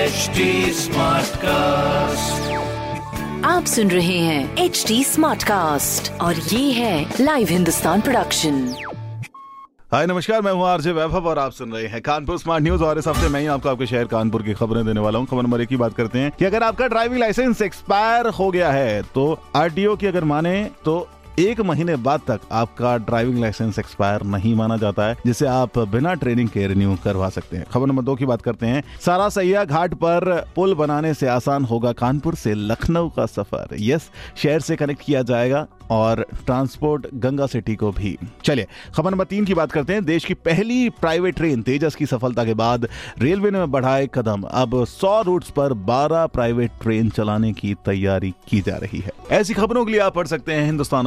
HD Smartcast. आप सुन रहे हैं एच डी स्मार्ट कास्ट और ये है लाइव हिंदुस्तान प्रोडक्शन हाय नमस्कार मैं हूँ आरजे वैभव और आप सुन रहे हैं कानपुर स्मार्ट न्यूज़ और इस हफ़्ते मैं ही आपको आपके शहर कानपुर की खबरें देने वाला हूँ खबर नंबर एक की बात करते हैं कि अगर आपका ड्राइविंग लाइसेंस एक्सपायर हो गया है तो आरटीओ की अगर माने तो एक महीने बाद तक आपका ड्राइविंग लाइसेंस एक्सपायर नहीं माना जाता है, जिसे आप बिना ट्रेनिंग के रिन्यू करवा सकते हैं। खबर नंबर दो की बात करते हैं। सारा सैया घाट पर पुल बनाने से आसान होगा कानपुर से लखनऊ का सफ़र। यस, शहर से कनेक्ट किया जाएगा और ट्रांसपोर्ट गंगा सिटी को भी। चलिए, खबर नंबर तीन की बात करते हैं। देश की पहली प्राइवेट ट्रेन तेजस की सफलता के बाद रेलवे ने बढ़ाए कदम। अब 100 रूट्स पर 12 प्राइवेट ट्रेन चलाने की तैयारी की जा रही है। ऐसी खबरों के लिए आप पढ़ सकते हैं हिंदुस्तान